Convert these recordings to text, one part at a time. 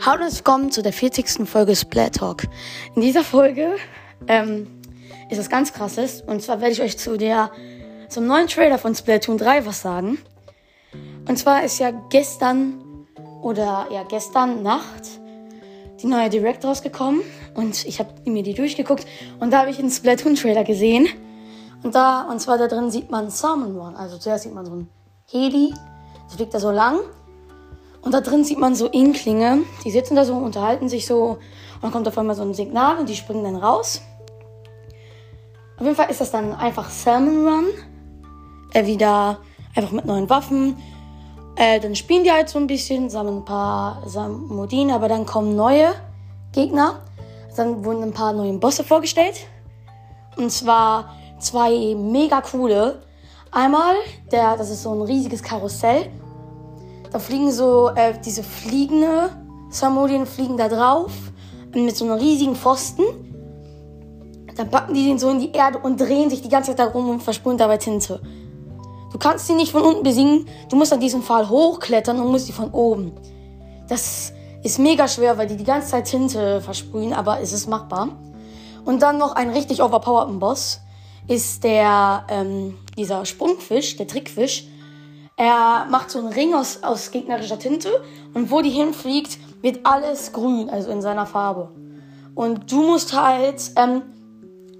Hallo und willkommen zu der 40. Folge Splat Talk. In dieser Folge ähm, ist was ganz krasses. Und zwar werde ich euch zu der, zum neuen Trailer von Splatoon 3 was sagen. Und zwar ist ja gestern oder ja gestern Nacht die neue Direct rausgekommen. Und ich habe mir die durchgeguckt. Und da habe ich einen Splatoon Trailer gesehen. Und da, und zwar da drin sieht man Salmon Run. Also zuerst sieht man so ein Heli. Das fliegt da so lang. Und da drin sieht man so Inklinge, die sitzen da so, unterhalten sich so. Und dann kommt auf einmal so ein Signal und die springen dann raus. Auf jeden Fall ist das dann einfach Salmon Run. Äh, wieder einfach mit neuen Waffen. Äh, dann spielen die halt so ein bisschen, sammeln ein paar Samodine, aber dann kommen neue Gegner. Dann wurden ein paar neue Bosse vorgestellt. Und zwar zwei mega coole. Einmal, der, das ist so ein riesiges Karussell. Da fliegen so äh, diese fliegende Samolien fliegen da drauf mit so einem riesigen Pfosten. Dann packen die den so in die Erde und drehen sich die ganze Zeit da rum und versprühen dabei Tinte. Du kannst sie nicht von unten besiegen, du musst an diesem Pfahl hochklettern und musst sie von oben. Das ist mega schwer, weil die die ganze Zeit Tinte versprühen, aber es ist machbar. Und dann noch ein richtig overpowerten Boss ist der, ähm, dieser Sprungfisch, der Trickfisch. Er macht so einen Ring aus, aus gegnerischer Tinte und wo die hinfliegt, wird alles grün, also in seiner Farbe. Und du musst halt ähm,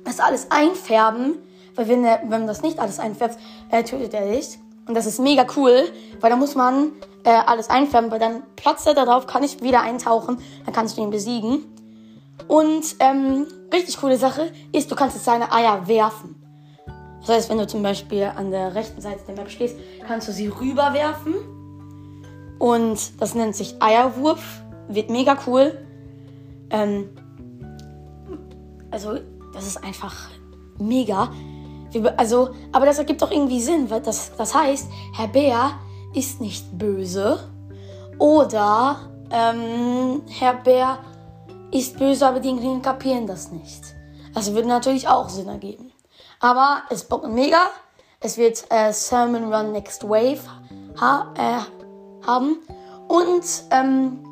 das alles einfärben, weil wenn, er, wenn das nicht alles einfärbt, äh, tötet er dich. Und das ist mega cool, weil da muss man äh, alles einfärben, weil dann platzt er da drauf, kann ich wieder eintauchen, dann kannst du ihn besiegen. Und ähm, richtig coole Sache ist, du kannst jetzt seine Eier werfen. Das heißt, wenn du zum Beispiel an der rechten Seite der Map stehst, kannst du sie rüberwerfen. Und das nennt sich Eierwurf. Wird mega cool. Ähm, also, das ist einfach mega. Also, aber das ergibt auch irgendwie Sinn, weil das, das heißt, Herr Bär ist nicht böse. Oder ähm, Herr Bär ist böse, aber die Inklingen kapieren das nicht. Also würde natürlich auch Sinn ergeben. Aber es bockt mega. Es wird äh, Sermon Run Next Wave ha äh, haben. Und ähm,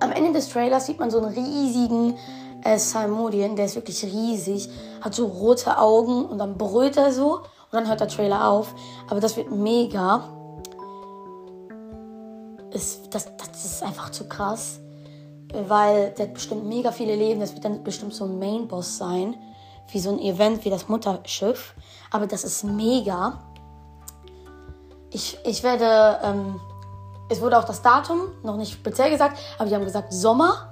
am Ende des Trailers sieht man so einen riesigen äh, Salmodien. Der ist wirklich riesig. Hat so rote Augen und dann brüllt er so. Und dann hört der Trailer auf. Aber das wird mega. Ist, das, das ist einfach zu krass. Weil der hat bestimmt mega viele Leben. Das wird dann bestimmt so ein Main-Boss sein wie so ein Event wie das Mutterschiff. Aber das ist mega. Ich, ich werde, ähm, es wurde auch das Datum noch nicht speziell gesagt, aber die haben gesagt Sommer.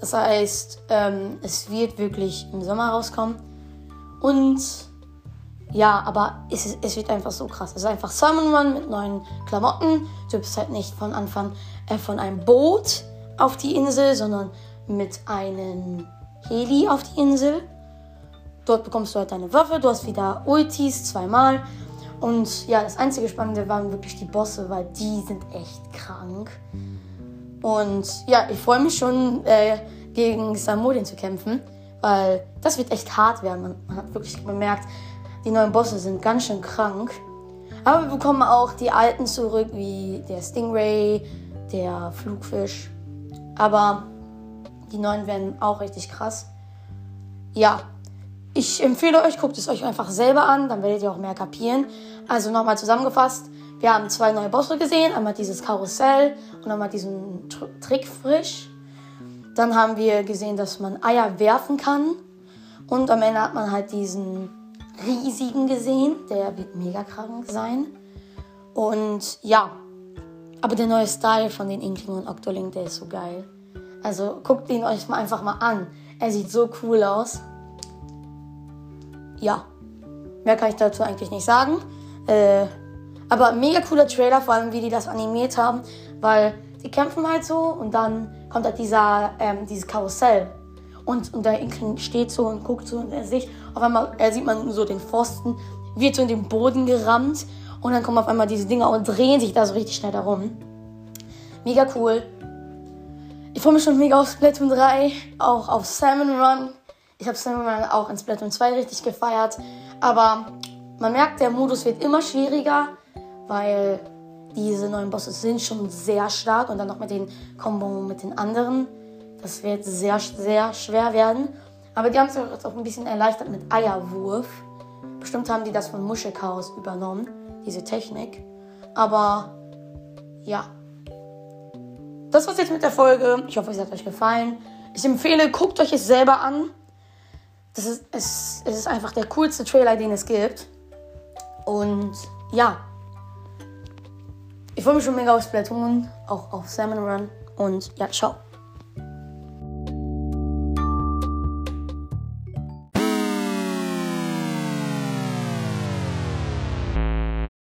Das heißt, ähm, es wird wirklich im Sommer rauskommen. Und ja, aber es, es wird einfach so krass. Es ist einfach Salmon Run mit neuen Klamotten. Du bist halt nicht von Anfang äh, von einem Boot auf die Insel, sondern mit einem Heli auf die Insel. Dort bekommst du halt deine Waffe, du hast wieder Ultis zweimal. Und ja, das einzige Spannende waren wirklich die Bosse, weil die sind echt krank. Und ja, ich freue mich schon, äh, gegen Samodin zu kämpfen, weil das wird echt hart werden. Man, man, hat wirklich bemerkt, die neuen Bosse sind ganz schön krank. Aber wir bekommen auch die alten zurück, wie der Stingray, der Flugfisch. Aber die neuen werden auch richtig krass. Ja, ich empfehle euch, guckt es euch einfach selber an, dann werdet ihr auch mehr kapieren. Also nochmal zusammengefasst, wir haben zwei neue Bosse gesehen, einmal dieses Karussell und einmal diesen Tr Trickfrisch. Dann haben wir gesehen, dass man Eier werfen kann und am Ende hat man halt diesen riesigen gesehen, der wird mega krank sein. Und ja, aber der neue Style von den Inklingen und Octolink, der ist so geil. Also guckt ihn euch mal einfach mal an. Er sieht so cool aus ja, mehr kann ich dazu eigentlich nicht sagen. Äh, aber mega cooler Trailer, vor allem wie die das animiert haben, weil die kämpfen halt so und dann kommt halt dieser, ähm, dieses Karussell. Und, und der Inkling steht so und guckt so und er sieht, auf einmal er sieht man so den Pfosten, wird so in den Boden gerammt und dann kommen auf einmal diese Dinger und drehen sich da so richtig schnell darum. Mega cool. Ich freue mich schon mega auf Splatoon 3, auch auf Salmon Run. Ich habe Salmon Run auch in Splatoon 2 richtig gefeiert. Aber man merkt, der Modus wird immer schwieriger, weil diese neuen Bosse sind schon sehr stark und dann noch mit den Kombo mit den anderen. Das wird sehr, sehr schwer werden. Aber die haben es jetzt auch ein bisschen erleichtert mit Eierwurf. Bestimmt haben die das von Muschelchaos übernommen, diese Technik. Aber ja. Das war's jetzt mit der Folge. Ich hoffe, es hat euch gefallen. Ich empfehle, guckt euch es selber an. Das ist, es, es ist einfach der coolste Trailer, den es gibt. Und ja. Ich freue mich schon mega auf Splatoon, auch auf Salmon Run. Und ja, ciao.